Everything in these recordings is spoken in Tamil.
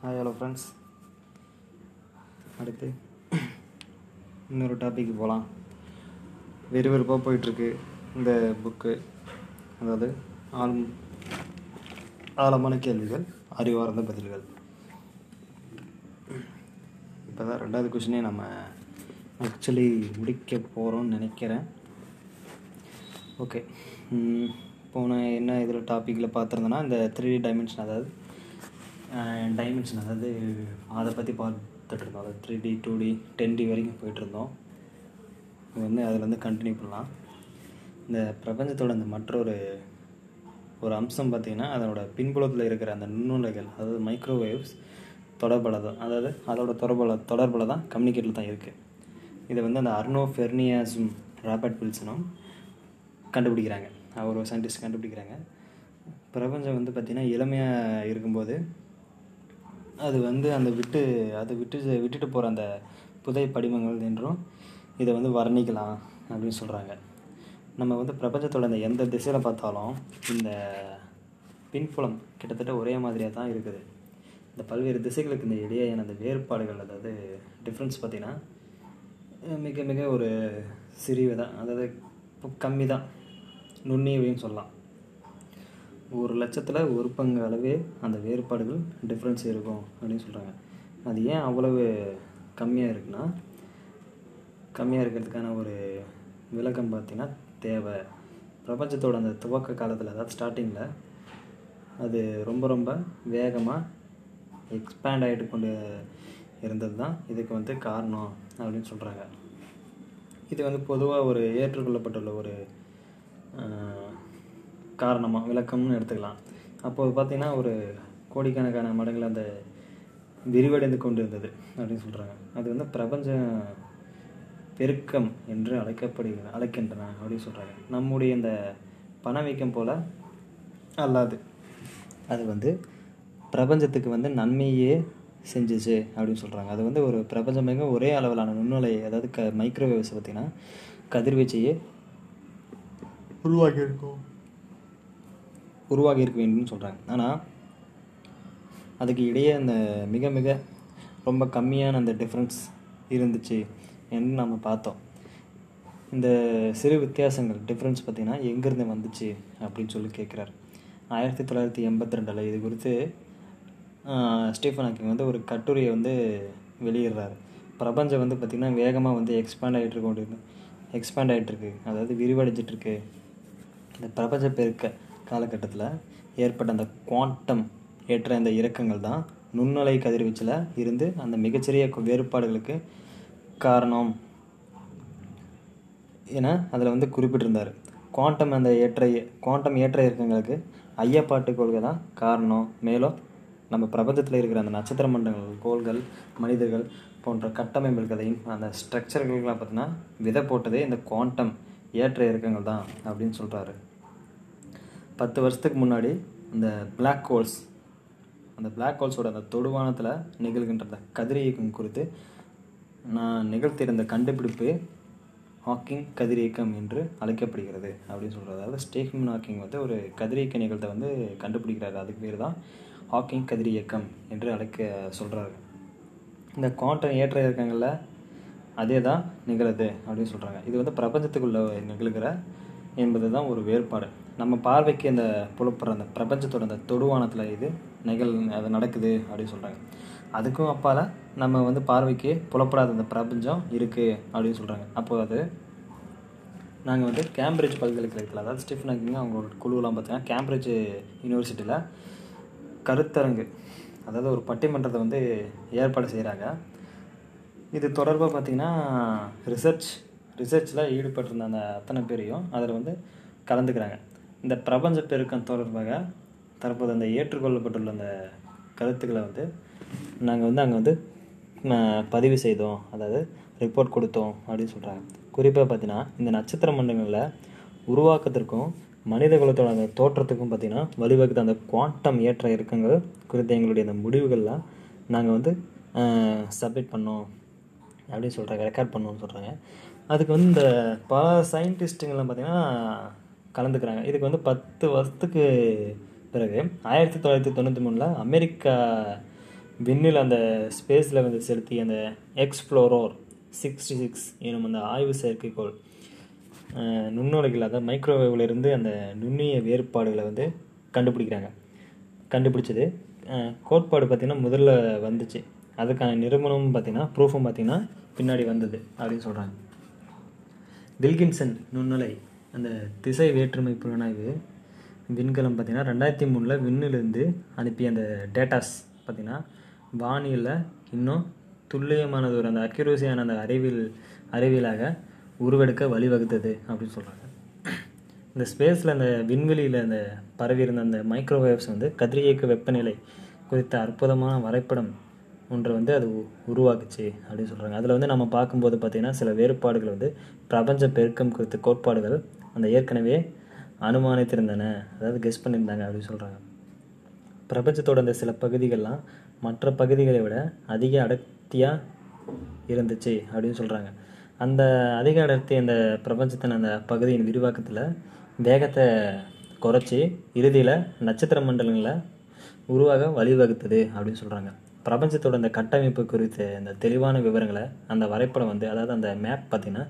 ஹாய் ஹலோ ஃப்ரெண்ட்ஸ் அடுத்து இன்னொரு டாபிக் போகலாம் வெறுவெறுப்பாக போயிட்டுருக்கு இந்த புக்கு அதாவது ஆழ் ஆழமான கேள்விகள் அறிவார்ந்த பதில்கள். இப்போ தான் ரெண்டாவது கொஷினே நம்ம ஆக்சுவலி முடிக்க போகிறோம்னு நினைக்கிறேன். ஓகே போன என்ன இதில் டாப்பிக்கில் பார்த்துருந்தோன்னா இந்த த்ரீ டைமென்ஷன் அதாவது டைமென்ஷன் அதாவது அதை பற்றி பார்த்துட்ருந்தோம் அதாவது three D two D ten D வரைக்கும் போயிட்டுருந்தோம் இது வந்து அதில் வந்து கண்டினியூ பண்ணலாம். இந்த பிரபஞ்சத்தோட இந்த மற்றொரு ஒரு அம்சம் பார்த்திங்கன்னா அதனோட பின்புலத்தில் இருக்கிற அந்த நுண்ணுலைகள் அதாவது மைக்ரோவேவ்ஸ் தொடர்பில் தான் அதாவது அதோட தொடர்பில் தொடர்பில் தான் கம்யூனிகேட்டில் தான் இருக்குது இதை வந்து அந்த அர்னோ ஃபெர்னியாஸும் ராபர்ட் வில்சனும் கண்டுபிடிக்கிறாங்க. அவர் ஒரு சயின்டிஸ்ட் கண்டுபிடிக்கிறாங்க. பிரபஞ்சம் வந்து பார்த்திங்கன்னா இளமையாக இருக்கும்போது அது வந்து அந்த விட்டு அது விட்டு விட்டுட்டு போகிற அந்த புதை படிமங்கள் என்றும் இதை வந்து வர்ணிக்கலாம் அப்படின்னு சொல்கிறாங்க நம்ம வந்து பிரபஞ்சத்தோட அந்த எந்த திசையில் பார்த்தாலும் இந்த பின்புலம் கிட்டத்தட்ட ஒரே மாதிரியாக தான் இருக்குது. இந்த பல்வேறு திசைகளுக்கு இந்த இடையேயான அந்த வேறுபாடுகள் அதாவது டிஃப்ரென்ஸ் பார்த்திங்கன்னா மிக மிக ஒரு சிறிவு தான் அதாவது கம்மி தான் நுண்ணியவையும் சொல்லலாம். ஒரு லட்சத்தில் ஒரு பங்கு அளவே அந்த வேறுபாடுகள் டிஃப்ரென்ஸ் இருக்கும் அப்படின்னு சொல்கிறாங்க அது ஏன் அவ்வளவு கம்மியாக இருக்குன்னா கம்மியாக இருக்கிறதுக்கான ஒரு விளக்கம் பார்த்திங்கன்னா தேவை. பிரபஞ்சத்தோட அந்த துவக்க காலத்தில் அதாவது ஸ்டார்டிங்கில் அது ரொம்ப ரொம்ப வேகமாக எக்ஸ்பேண்ட் ஆகிட்டு கொண்டு இருந்தது தான் இதுக்கு வந்து காரணம் அப்படின்னு சொல்கிறாங்க இது வந்து பொதுவாக ஒரு ஏற்றுக்கொள்ளப்பட்டுள்ள ஒரு காரணமாக விளக்கம்னு எடுத்துக்கலாம். அப்போது பார்த்திங்கன்னா ஒரு கோடிக்கணக்கான மடங்கள் அந்த விரிவடைந்து கொண்டு இருந்தது அப்படின்னு சொல்கிறாங்க அது வந்து பிரபஞ்ச பெருக்கம் என்று அழைக்கப்படுகிற அழைக்கின்றன அப்படின்னு சொல்கிறாங்க நம்முடைய இந்த பணவீக்கம் போல் அல்லாது. அது வந்து பிரபஞ்சத்துக்கு வந்து நன்மையே செஞ்சிச்சு அப்படின்னு சொல்கிறாங்க அது வந்து ஒரு பிரபஞ்சமாக ஒரே அளவிலான நுண்ணலை அதாவது க மைக்ரோவேவ்ஸ் பார்த்திங்கன்னா கதிர்வீச்சையே உருவாகி உருவாகி இருக்க வேண்டும்னு சொல்கிறாங்க ஆனால் அதுக்கு இடையே அந்த மிக மிக ரொம்ப கம்மியான அந்த டிஃப்ரென்ஸ் இருந்துச்சு என்று நம்ம பார்த்தோம். இந்த சிறு வித்தியாசங்கள் டிஃப்ரென்ஸ் பார்த்திங்கன்னா எங்கேருந்து வந்துச்சு அப்படின்னு சொல்லி கேட்குறாரு. ஆயிரத்தி தொள்ளாயிரத்தி எண்பத்தி ரெண்டில் இது குறித்து ஸ்டீஃபன் ஹாக்கிங் வந்து ஒரு கட்டுரையை வந்து வெளியிடுறாரு. பிரபஞ்சம் வந்து பார்த்திங்கன்னா வேகமாக வந்து எக்ஸ்பேண்ட் ஆகிட்டு கொண்டு எக்ஸ்பேண்ட் ஆகிட்டுருக்கு அதாவது விரிவடைஞ்சிட்ருக்கு இந்த பிரபஞ்ச பெருக்க காலகட்டத்தில் ஏற்பட்ட அந்த குவாண்டம் ஏற்ற அந்த இறக்கங்கள் தான் நுண்ணலை கதிர்வீச்சில் இருந்து அந்த மிகச்சிறிய வேறுபாடுகளுக்கு காரணம் என அதில் வந்து குறிப்பிட்டிருந்தார். குவாண்டம் அந்த ஏற்ற குவாண்டம் ஏற்ற இறக்கங்களுக்கு ஐயப்பாட்டு கொள்கை தான் காரணம். மேலும் நம்ம பிரபஞ்சத்தில் இருக்கிற அந்த நட்சத்திர மண்டலங்கள் கோள்கள் மனிதர்கள் போன்ற கட்டமைப்புகளையும் அந்த ஸ்ட்ரக்சர்கள்லாம் பார்த்தீங்கன்னா விதை போட்டதே இந்த குவாண்டம் ஏற்ற இறக்கங்கள் தான் அப்படின்னு சொல்கிறாரு பத்து வருஷத்துக்கு முன்னாடி இந்த பிளாக் ஹோல்ஸ் அந்த பிளாக் ஹோல்ஸோட அந்த தொடுவானத்தில் நிகழ்கின்ற அந்த கதிரியக்கம் குறித்து நான் நிகழ்த்தியிருந்த கண்டுபிடிப்பு ஹாக்கிங் கதிரியக்கம் என்று அழைக்கப்படுகிறது அப்படின்னு சொல்கிறது அதாவது ஸ்டீஃபன் ஹாக்கிங் வந்து ஒரு கதிரியக்க நிகழ்த்தை வந்து கண்டுபிடிக்கிறாரு. அதுக்கு பேர் தான் ஹாக்கிங் கதிரியக்கம் என்று அழைக்க சொல்கிறாரு இந்த குவாண்டம் ஏற்ற இறக்கங்களில் அதே தான் நிகழுது அப்படின்னு சொல்கிறாங்க இது வந்து பிரபஞ்சத்துக்குள்ளே நிகழ்கிற என்பது தான் ஒரு வேறுபாடு. நம்ம பார்வைக்கு அந்த புலப்படுற அந்த பிரபஞ்சத்தோட அந்த தொடுவானத்தில் இது நிகழ் அது நடக்குது அப்படின்னு சொல்கிறாங்க அதுக்கும் அப்பால் நம்ம வந்து பார்வைக்கு புலப்படாத அந்த பிரபஞ்சம் இருக்குது அப்படின்னு சொல்கிறாங்க அப்போது அது நாங்கள் வந்து கேம்பிரிட்ஜ் பல்கலைக்கழகத்தில் அதாவது ஸ்டிஃபன் ஹாக்கிங் அவங்களோட குழுவெலாம் பார்த்தீங்கன்னா கேம்பிரிட்ஜ் யூனிவர்சிட்டியில் கருத்தரங்கு அதாவது ஒரு பட்டிமன்றத்தை வந்து ஏற்பாடு செய்கிறாங்க இது தொடர்பாக பார்த்திங்கன்னா ரிசர்ச் ரிசர்ச்சில் ஈடுபட்டிருந்த அந்த அத்தனை பேரையும் அதில் வந்து கலந்துக்கிறாங்க. இந்த பிரபஞ்ச பெருக்கம் தொடர்பாக தற்போது அந்த ஏற்றுக்கொள்ளப்பட்டுள்ள அந்த கருத்துக்களை வந்து நாங்கள் வந்து அங்கே வந்து பதிவு செய்தோம். அதாவது ரிப்போர்ட் கொடுத்தோம் அப்படின்னு சொல்கிறாங்க குறிப்பாக பார்த்தீங்கன்னா இந்த நட்சத்திர மண்டலங்களில் உருவாக்கத்திற்கும் மனித குலத்தோட அந்த தோற்றத்துக்கும் பார்த்திங்கன்னா வழிவகுத்த அந்த குவாண்டம் ஏற்ற இறக்கங்கள் குறித்த எங்களுடைய அந்த முடிவுகள்லாம் நாங்கள் வந்து சப்மிட் பண்ணோம். அப்படின்னு சொல்கிறாங்க ரெக்கார்ட் பண்ணோம்னு சொல்கிறாங்க அதுக்கு வந்து இந்த பல சயின்டிஸ்ட்டுங்கெல்லாம் பார்த்திங்கன்னா கலந்துக்கிறாங்க. இதுக்கு வந்து பத்து வருஷத்துக்கு பிறகு ஆயிரத்தி தொள்ளாயிரத்தி தொண்ணூற்றி மூணில் அமெரிக்கா விண்ணில் அந்த ஸ்பேஸில் வந்து செலுத்தி அந்த எக்ஸ்ப்ளோரோர் சிக்ஸ்டி சிக்ஸ் எனும் அந்த ஆய்வு செயற்கைக்கோள் நுண்ணுலகில் அதாவது மைக்ரோவேவ்லேருந்து அந்த நுண்ணிய வேறுபாடுகளை வந்து கண்டுபிடிக்கிறாங்க. கண்டுபிடிச்சது கோட்பாடு பார்த்திங்கன்னா முதல்ல வந்துச்சு. அதுக்கான நிறுவனமும் பார்த்திங்கன்னா ப்ரூஃபும் பார்த்திங்கன்னா பின்னாடி வந்தது அப்படின்னு சொல்கிறாங்க வில்கின்சன் நுண்ணலை அந்த திசை வேற்றுமை புலனாய்வு விண்கலம் பார்த்திங்கன்னா ரெண்டாயிரத்தி மூணில் விண்ணிலிருந்து அனுப்பிய அந்த டேட்டாஸ் பார்த்திங்கன்னா வானியலில் இன்னும் துல்லியமானது ஒரு அந்த அக்யூரசியான அந்த அறிவியல் அறிவியலாக உருவெடுக்க வழிவகுத்தது அப்படின்னு சொல்கிறாங்க இந்த ஸ்பேஸில் அந்த விண்வெளியில் அந்த பரவி இருந்த அந்த மைக்ரோவேவ்ஸ் வந்து கதிரியக்க வெப்பநிலை குறித்த அற்புதமான வரைபடம் ஒன்றை வந்து அது உ- உருவாக்குச்சு அப்படின்னு சொல்கிறாங்க அதில் வந்து நம்ம பார்க்கும்போது பார்த்திங்கன்னா சில வேறுபாடுகள் வந்து பிரபஞ்ச பெருக்கம் குறித்த கோட்பாடுகள் அந்த ஏற்கனவே அனுமானித்திருந்தன. அதாவது கெஸ் பண்ணியிருந்தாங்க அப்படின்னு சொல்கிறாங்க பிரபஞ்சத்தோட அந்த சில பகுதிகள்லாம் மற்ற பகுதிகளை விட அதிக அடர்த்தியாக இருந்துச்சு அப்படின்னு சொல்கிறாங்க அந்த அதிக அடர்த்தி அந்த பிரபஞ்சத்தின் அந்த பகுதியின் விரிவாக்கத்தில் வேகத்தை குறைச்சி இறுதியில் நட்சத்திர மண்டலங்களை உருவாக வழிவகுத்தது அப்படின்னு சொல்கிறாங்க பிரபஞ்சத்தோட இந்த கட்டமைப்பு குறித்த அந்த தெளிவான விவரங்களை அந்த வரைபடம் வந்து அதாவது அந்த மேப் பார்த்திங்கன்னா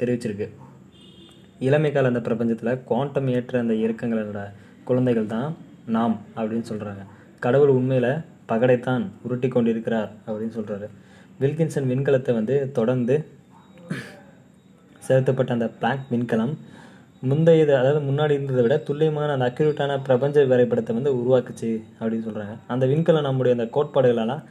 தெரிவிச்சிருக்கு. இளமை கால அந்த பிரபஞ்சத்தில் குவாண்டம் ஏற்ற அந்த இயக்கங்களோட குழந்தைகள் தான் நாம் அப்படின்னு சொல்கிறாங்க கடவுள் உண்மையில் பகடைத்தான் உருட்டி கொண்டிருக்கிறார் அப்படின்னு சொல்கிறாரு வில்கின்சன் விண்கலத்தை வந்து தொடர்ந்து செலுத்தப்பட்ட அந்த பிளாங்க் விண்கலம் முந்தையது அதாவது முன்னாடி இருந்ததை விட துல்லியமான அந்த அக்யூரேட்டான பிரபஞ்ச வரைபடத்தை வந்து உருவாக்குச்சு அப்படின்னு சொல்கிறாங்க அந்த விண்கலம் நம்முடைய அந்த கோட்பாடுகளெல்லாம்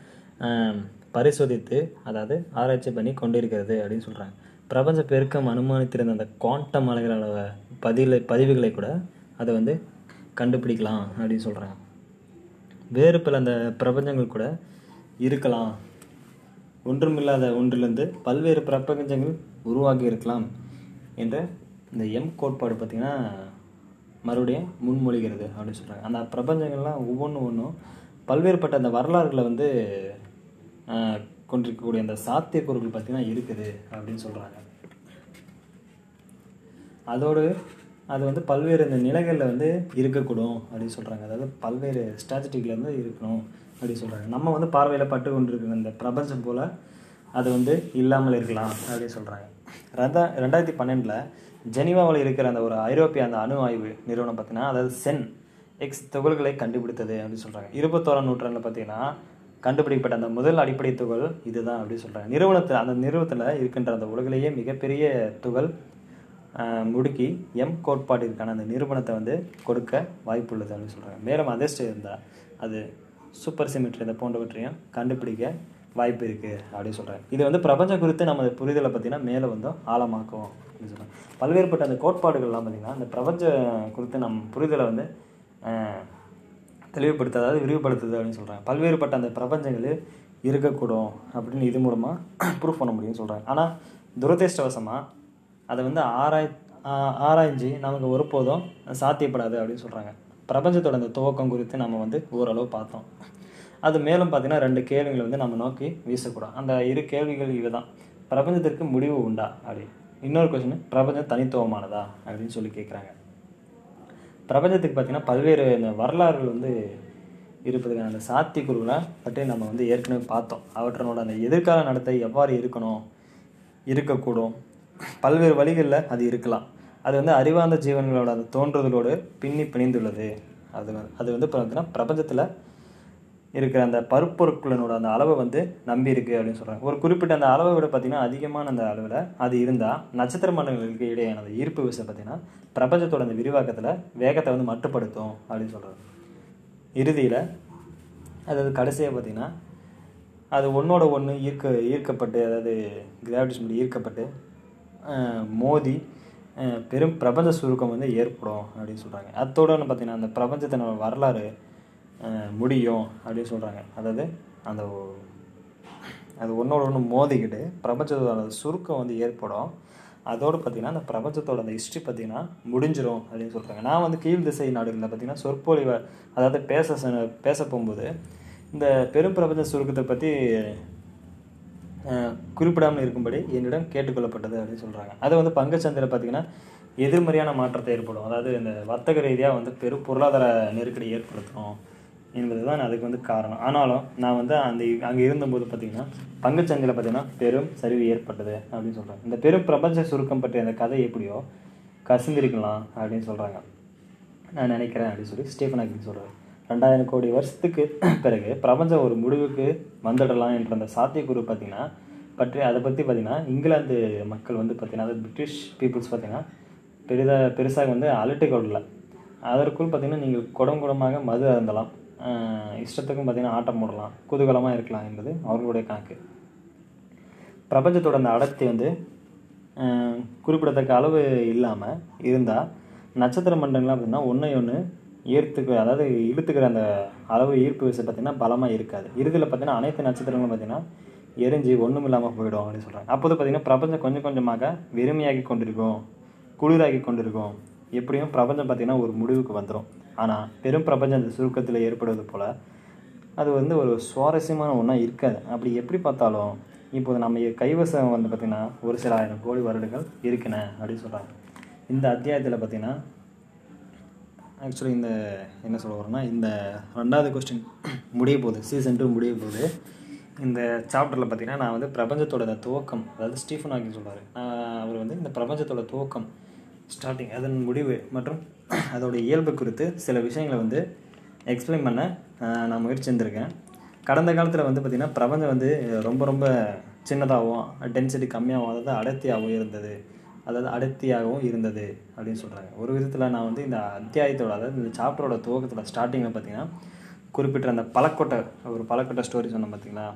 பரிசோதித்து அதாவது ஆராய்ச்சி பண்ணி கொண்டிருக்கிறது அப்படின்னு சொல்கிறாங்க பிரபஞ்ச பெருக்கம் அனுமானித்திருந்த அந்த குவாண்டம் அலைகளான பதில பதிவுகளை கூட அதை வந்து கண்டுபிடிக்கலாம் அப்படின்னு சொல்கிறாங்க வேறு பல அந்த பிரபஞ்சங்கள் கூட இருக்கலாம். ஒன்றுமில்லாத ஒன்றிலிருந்து பல்வேறு பிரபஞ்சங்கள் உருவாகி இருக்கலாம் என்ற இந்த எம் கோட்பாடு பார்த்திங்கன்னா மறுபடியும் முன்மொழிகிறது அப்படின்னு சொல்கிறாங்க அந்த பிரபஞ்சங்கள்லாம் ஒவ்வொன்றும் ஒன்றும் பல்வேறுபட்ட அந்த வரலாறுகளை வந்து கொண்டிருக்கக்கூடிய அந்த சாத்தியக்கூறுகள் பார்த்திங்கன்னா இருக்குது அப்படின்னு சொல்கிறாங்க அதோடு அது வந்து பல்வேறு இந்த நிலைகளில் வந்து இருக்கக்கூடும் அப்படின்னு சொல்கிறாங்க அதாவது பல்வேறு ஸ்ட்ராட்டஜிக்கில் வந்து இருக்கணும் அப்படின்னு சொல்கிறாங்க நம்ம வந்து பார்வையில் பட்டு கொண்டிருக்கிற இந்த பிரபஞ்சம் போல் அது வந்து இல்லாமல் இருக்கலாம் அப்படின்னு சொல்கிறாங்க ரெண்டா ரெண்டாயிரத்தி பன்னெண்டில் ஜெனிவாவில் இருக்கிற அந்த ஒரு ஐரோப்பிய அந்த அணு ஆய்வு நிறுவனம் பார்த்தீங்கன்னா அதாவது சென் எக்ஸ் துகள்களை கண்டுபிடித்தது அப்படின்னு சொல்கிறாங்க இருபத்தோராம் நூற்றாண்டில் பார்த்தீங்கன்னா கண்டுபிடிக்கப்பட்ட அந்த முதல் அடிப்படை துகள் இதுதான் அப்படின்னு சொல்கிறாங்க நிறுவனத்தில் அந்த நிறுவனத்தில் இருக்கின்ற அந்த உலகிலேயே மிகப்பெரிய துகள் முடுக்கி எம் கோட்பாட்டிற்கான அந்த நிறுவனத்தை வந்து கொடுக்க வாய்ப்புள்ளது அப்படின்னு சொல்கிறாங்க மேலும் அதிர்ஷ்டம் இருந்தால் அது சூப்பர் சிமெட்ரி இந்த போன்றவற்றையும் கண்டுபிடிக்க வாய்ப்பு இருக்குது அப்படின்னு சொல்கிறாங்க இது வந்து பிரபஞ்சம் குறித்து நம்ம புரிதலை பார்த்தீங்கன்னா மேலே வந்து ஆழமாக்கும் அப்படின்னு சொல்கிறாங்க பல்வேறுபட்ட அந்த கோட்பாடுகள்லாம் பார்த்திங்கன்னா அந்த பிரபஞ்சம் குறித்து நம் புரிதலை வந்து தெளிவுபடுத்த அதாவது விரிவுபடுத்துது அப்படின்னு சொல்கிறாங்க பல்வேறுபட்ட அந்த பிரபஞ்சங்கள் இருக்கக்கூடும் அப்படின்னு இது மூலமாக ப்ரூஃப் பண்ண முடியும்னு சொல்கிறாங்க ஆனால் துரதிர்ஷ்டவசமாக அதை வந்து ஆராய் ஆராய்ஞ்சு நமக்கு ஒருபோதும் சாத்தியப்படாது அப்படின்னு சொல்கிறாங்க பிரபஞ்சத்தோட அந்த துவக்கம் குறித்து நம்ம வந்து ஓரளவு பார்த்தோம். அது மேலும் பார்த்தீங்கன்னா ரெண்டு கேள்விகளை வந்து நம்ம நோக்கி வீசக்கூடும். அந்த இரு கேள்விகள் இவை தான் பிரபஞ்சத்திற்கு முடிவு உண்டா? அப்படி. இன்னொரு கொஸ்டின் பிரபஞ்சம் தனித்துவமானதா? அப்படின்னு சொல்லி கேட்குறாங்க பிரபஞ்சத்துக்கு பார்த்தீங்கன்னா பல்வேறு இந்த வரலாறுகள் வந்து இருப்பதுக்கான அந்த சாத்தியக்கூறுகளை பற்றி நம்ம வந்து ஏற்கனவே பார்த்தோம். அவற்றனோட அந்த எதிர்கால நடத்தை எவ்வாறு இருக்கணும்? இருக்கக்கூடும். பல்வேறு வழிகளில் அது இருக்கலாம். அது வந்து அறிவார்ந்த ஜீவன்களோட அந்த தோன்றுதலோடு பின்னி பிணைந்துள்ளது. அது அது வந்து பார்த்தீங்கன்னா பிரபஞ்சத்தில் இருக்கிற அந்த பருப்பொருட்களினோட அந்த அளவை வந்து நம்பி இருக்குது அப்படின்னு சொல்கிறாங்க ஒரு குறிப்பிட்ட அந்த அளவை விட பார்த்தீங்கன்னா அதிகமான அந்த அளவில் அது இருந்தால் நட்சத்திர மண்டலங்களுக்கு இடையான அந்த ஈர்ப்பு விசை பார்த்திங்கன்னா பிரபஞ்சத்தோட அந்த விரிவாக்கத்தில் வேகத்தை வந்து மட்டுப்படுத்தும் அப்படின்னு சொல்கிறாங்க இறுதியில் அதாவது கடைசியாக பார்த்தீங்கன்னா அது ஒன்றோட ஒன்று ஈர்க்க ஈர்க்கப்பட்டு அதாவது கிராவிடேஷன் படி ஈர்க்கப்பட்டு மோதி பெரும் பிரபஞ்ச சுருக்கம் வந்து ஏற்படும் அப்படின்னு சொல்கிறாங்க அத்தோடு பார்த்தீங்கன்னா அந்த பிரபஞ்சத்தினோட வரலாறு முடியும் அப்படின்னு சொல்கிறாங்க அதாவது அந்த அது ஒன்றோட ஒன்று மோதிக்கிட்டு பிரபஞ்சத்தோட சுருக்கம் வந்து ஏற்படும். அதோடு பார்த்தீங்கன்னா அந்த பிரபஞ்சத்தோட அந்த ஹிஸ்ட்ரி பார்த்தீங்கன்னா முடிஞ்சிரும் அப்படின்னு சொல்கிறாங்க நான் வந்து கீழ் திசை நாடுகளில் பார்த்தீங்கன்னா சொற்பொழிவை அதாவது பேச ச- பேச போகும்போது இந்த பெரும் பிரபஞ்ச சுருக்கத்தை பற்றி குறிப்பிடாமல் இருக்கும்படி என்னிடம் கேட்டுக்கொள்ளப்பட்டது அப்படின்னு சொல்கிறாங்க அது வந்து பங்குச்சந்தையில் பார்த்தீங்கன்னா எதிர்மறையான மாற்றத்தை ஏற்படும். அதாவது இந்த வர்த்தக ரீதியாக வந்து பெரும் பொருளாதார நெருக்கடி ஏற்படுத்தும். என்பது தான் அதுக்கு வந்து காரணம். ஆனாலும் நான் வந்து அந்த அங்கே இருந்தபோது பார்த்தீங்கன்னா பங்குச்சந்தையில் பார்த்தீங்கன்னா பெரும் சரிவு ஏற்பட்டது அப்படின்னு சொல்கிறாங்க இந்த பெரும் பிரபஞ்ச சுருக்கம் பற்றிய அந்த கதை எப்படியோ கசிந்திருக்கலாம் அப்படின்னு சொல்கிறாங்க நான் நினைக்கிறேன் அப்படின்னு சொல்லி ஸ்டீஃபன் ஹாக்கிங் சொல்கிறார் ரெண்டாயிரம் கோடி வருஷத்துக்கு பிறகு பிரபஞ்சம் ஒரு முடிவுக்கு வந்துடலாம் என்ற அந்த சாத்தியக்கூறு பார்த்தீங்கன்னா பற்றி அதை பற்றி பார்த்தீங்கன்னா இங்கிலாந்து மக்கள் வந்து பார்த்திங்கன்னா அதாவது பிரிட்டிஷ் பீப்புள்ஸ் பார்த்திங்கன்னா பெரிதாக பெருசாக வந்து அலட்டு கொள்ளல. அதற்குள் பார்த்தீங்கன்னா நீங்கள் குடம் குடமாக மது அருந்தலாம். இஷ்டத்துக்கும் பார்த்தீங்கன்னா ஆட்டம் போடலாம். குதூகலமாக இருக்கலாம் என்பது அவர்களுடைய கணக்கு. பிரபஞ்சத்தோட அந்த அடர்த்தி வந்து குறிப்பிடத்தக்க அளவு இல்லாமல் இருந்தால் நட்சத்திர மண்டலங்கள்லாம் பார்த்தீங்கன்னா ஒன்றை ஒன்று ஈர்த்துக்கு அதாவது இழுத்துக்கிற அந்த அளவு ஈர்ப்பு விசை பார்த்தீங்கன்னா பலமாக இருக்காது. இறுதியில் பார்த்தீங்கன்னா அனைத்து நட்சத்திரங்களும் பார்த்தீங்கன்னா எரிஞ்சு ஒன்றும் இல்லாமல் போயிடும் அப்படின்னு சொல்கிறாங்க அப்போது பார்த்திங்கன்னா பிரபஞ்சம் கொஞ்சம் கொஞ்சமாக வெறுமையாகி கொண்டிருக்கும் குளிராகி கொண்டிருக்கும். எப்படியும் பிரபஞ்சம் பார்த்திங்கன்னா ஒரு முடிவுக்கு வந்துடும் ஆனால் பெரும் பிரபஞ்ச சுருக்கத்தில் ஏற்படுவது போல் அது வந்து ஒரு சுவாரஸ்யமான ஒன்றா இருக்காது. அப்படி எப்படி பார்த்தாலும் இப்போது நம்ம கைவசம் வந்து பார்த்திங்கன்னா ஒரு சில ஆயிரம் கோடி வருடங்கள் இருக்குண்ணே அப்படின்னு சொல்கிறாங்க இந்த அத்தியாயத்தில் பார்த்திங்கன்னா ஆக்சுவலி இந்த என்ன சொல்ல வரோன்னா இந்த ரெண்டாவது கொஸ்டின் முடிய போகுது சீசன் டூ முடிய போகுது. இந்த சாப்டரில் பார்த்தீங்கன்னா நான் வந்து பிரபஞ்சத்தோட துவக்கம் அதாவது ஸ்டீஃபன் ஆகின்னு சொல்கிறார் நான் அவர் வந்து இந்த பிரபஞ்சத்தோட துவக்கம் ஸ்டார்டிங் அதன் முடிவு மற்றும் அதோட இயல்பு குறித்து சில விஷயங்களை வந்து எக்ஸ்பிளைன் பண்ண நான் முயற்சி இருந்திருக்கேன் கடந்த காலத்தில் வந்து பார்த்திங்கன்னா பிரபஞ்சம் வந்து ரொம்ப ரொம்ப சின்னதாகவும் டென்சிட்டி கம்மியாகவும் அதாவது அடர்த்தியாகவும் இருந்தது. அதாவது அடர்த்தியாகவும் இருந்தது அப்படின்னு சொல்கிறாங்க ஒரு விதத்தில் நான் வந்து இந்த அத்தியாயத்தோட அதாவது இந்த சாப்டரோட துவக்கத்தில் ஸ்டார்டிங்கில் பார்த்தீங்கன்னா குறிப்பிட்ட அந்த பழக்கொட்டை ஒரு பழக்கொட்டை ஸ்டோரி சொன்னேன் பார்த்திங்களா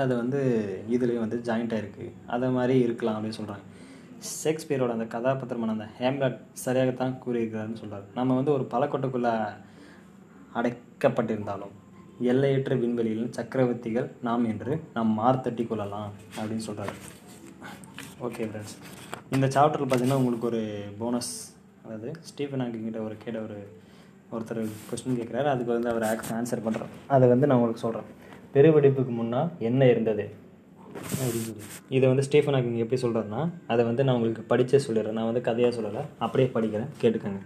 அது வந்து இதுலேயும் வந்து ஜாயிண்ட் ஆகிருக்கு அதை மாதிரி இருக்கலாம் அப்படின்னு சொல்கிறாங்க ஷேக்ஸ்பியரோட அந்த கதாபாத்திரமான அந்த ஹேம்லட் சரியாகத்தான் கூறியிருக்கிறாருன்னு சொல்கிறார் நம்ம வந்து ஒரு பழக்கொட்டைக்குள்ளே அடைக்கப்பட்டிருந்தாலும் எல்லையற்ற விண்வெளியில் சக்கரவர்த்திகள் நாம் என்று நாம் மார்த்தட்டி கொள்ளலாம் அப்படின்னு சொல்கிறாரு ஓகே ஃப்ரெண்ட்ஸ் இந்த சாப்டரில் பார்த்தீங்கன்னா உங்களுக்கு ஒரு போனஸ் அதாவது ஸ்டீஃபன் ஹாக்கிங் ஒரு கேட்ட ஒரு ஒருத்தர் கொஸ்டின் கேட்குறாரு அதுக்கு வந்து அவர் ஆன்சர் பண்ணுறார் அதை வந்து நான் உங்களுக்கு சொல்கிறேன் பெருவெடிப்புக்கு முன்னால் என்ன இருந்தது? அப்படின்னு இதை வந்து ஸ்டீஃபன் ஹாக்கிங் எப்படி சொல்கிறேன்னா அதை வந்து நான் உங்களுக்கு படித்தே சொல்லிடுறேன். நான் வந்து கதையாக சொல்லலை அப்படியே படிக்கிறேன் கேட்டுக்கோங்க.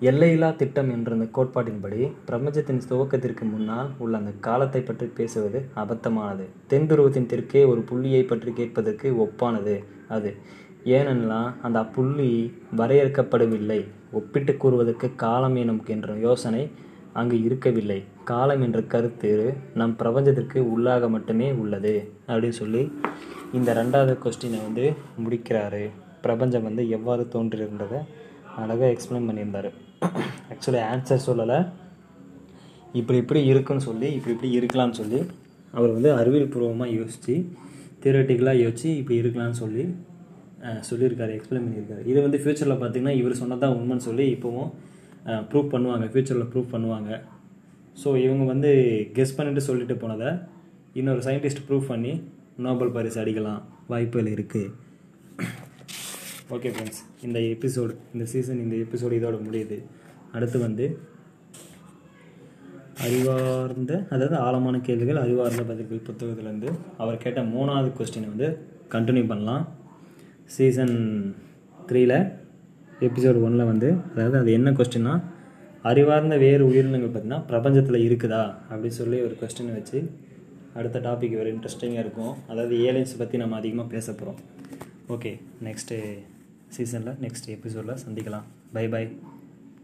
எல்லையில்லா திட்டம் என்ற அந்த கோட்பாட்டின்படி பிரபஞ்சத்தின் துவக்கத்திற்கு முன்னால் உள்ள அந்த காலத்தை பற்றி பேசுவது அபத்தமானது. தென் துருவத்தின் தெற்கே ஒரு புள்ளியை பற்றி கேட்பதற்கு ஒப்பானது அது. ஏனென்றால் அந்த புள்ளி வரையறுக்கப்படவில்லை. ஒப்பிட்டு கூறுவதற்கு காலம் எனும் என்ற யோசனை அங்கு இருக்கவில்லை. காலம் என்ற கருத்து நம் பிரபஞ்சத்திற்கு உள்ளாக மட்டுமே உள்ளது அப்படின்னு சொல்லி இந்த ரெண்டாவது கொஸ்டினை வந்து முடிக்கிறாரு. பிரபஞ்சம் வந்து எவ்வாறு தோன்றியிருந்ததை அழகாக எக்ஸ்பிளைன் பண்ணியிருந்தார். ஆக்சுவலி ஆன்சர் சொல்லலை. இப்படி இப்படி இருக்குன்னு சொல்லி இப்படி இப்படி இருக்கலாம்னு சொல்லி அவர் வந்து அறிவியல் பூர்வமாக யோசித்து தியரட்டிக்கலாக யோசித்து இப்படி இருக்கலாம்னு சொல்லி சொல்லியிருக்காரு எக்ஸ்பிளைன் பண்ணியிருக்காரு. இது வந்து ஃப்யூச்சரில் பார்த்தீங்கன்னா இவர் சொன்னதான் உண்மைன்னு சொல்லி இப்போவும் ப்ரூவ் பண்ணுவாங்க ஃப்யூச்சரில் ப்ரூவ் பண்ணுவாங்க. ஸோ இவங்க வந்து கெஸ் பண்ணிட்டு சொல்லிட்டு போனதை இன்னொரு சயின்டிஸ்ட் ப்ரூவ் பண்ணி நோபல் பரிசு அடிக்கலாம். வாய்ப்புகள் இருக்குது ஓகே ஃப்ரெண்ட்ஸ் இந்த எபிசோடு இந்த சீசன் இந்த எபிசோடு இதோட முடியுது. அடுத்து வந்து அறிவார்ந்த அதாவது ஆழமான கேள்விகள் அறிவார்ந்த பதில்கள் புத்தகத்துலேருந்து அவர் கேட்ட மூணாவது கொஸ்டினை வந்து கண்டினியூ பண்ணலாம். சீசன் த்ரீல எபிசோட் ஒனில் வந்து அதாவது அது என்ன கொஸ்டின்னா அறிவார்ந்த வேறு உயிரினங்கள் பார்த்தீங்கன்னா பிரபஞ்சத்தில் இருக்குதா? அப்படின்னு சொல்லி ஒரு கொஸ்டினை வச்சு அடுத்த டாபிக் ஒரு இன்ட்ரெஸ்டிங்காக இருக்கும். அதாவது ஏலியன்ஸ் பற்றி நம்ம அதிகமாக பேச போகிறோம் ஓகே நெக்ஸ்ட்டு சீசனில் நெக்ஸ்ட் எபிசோடில் சந்திக்கலாம். By by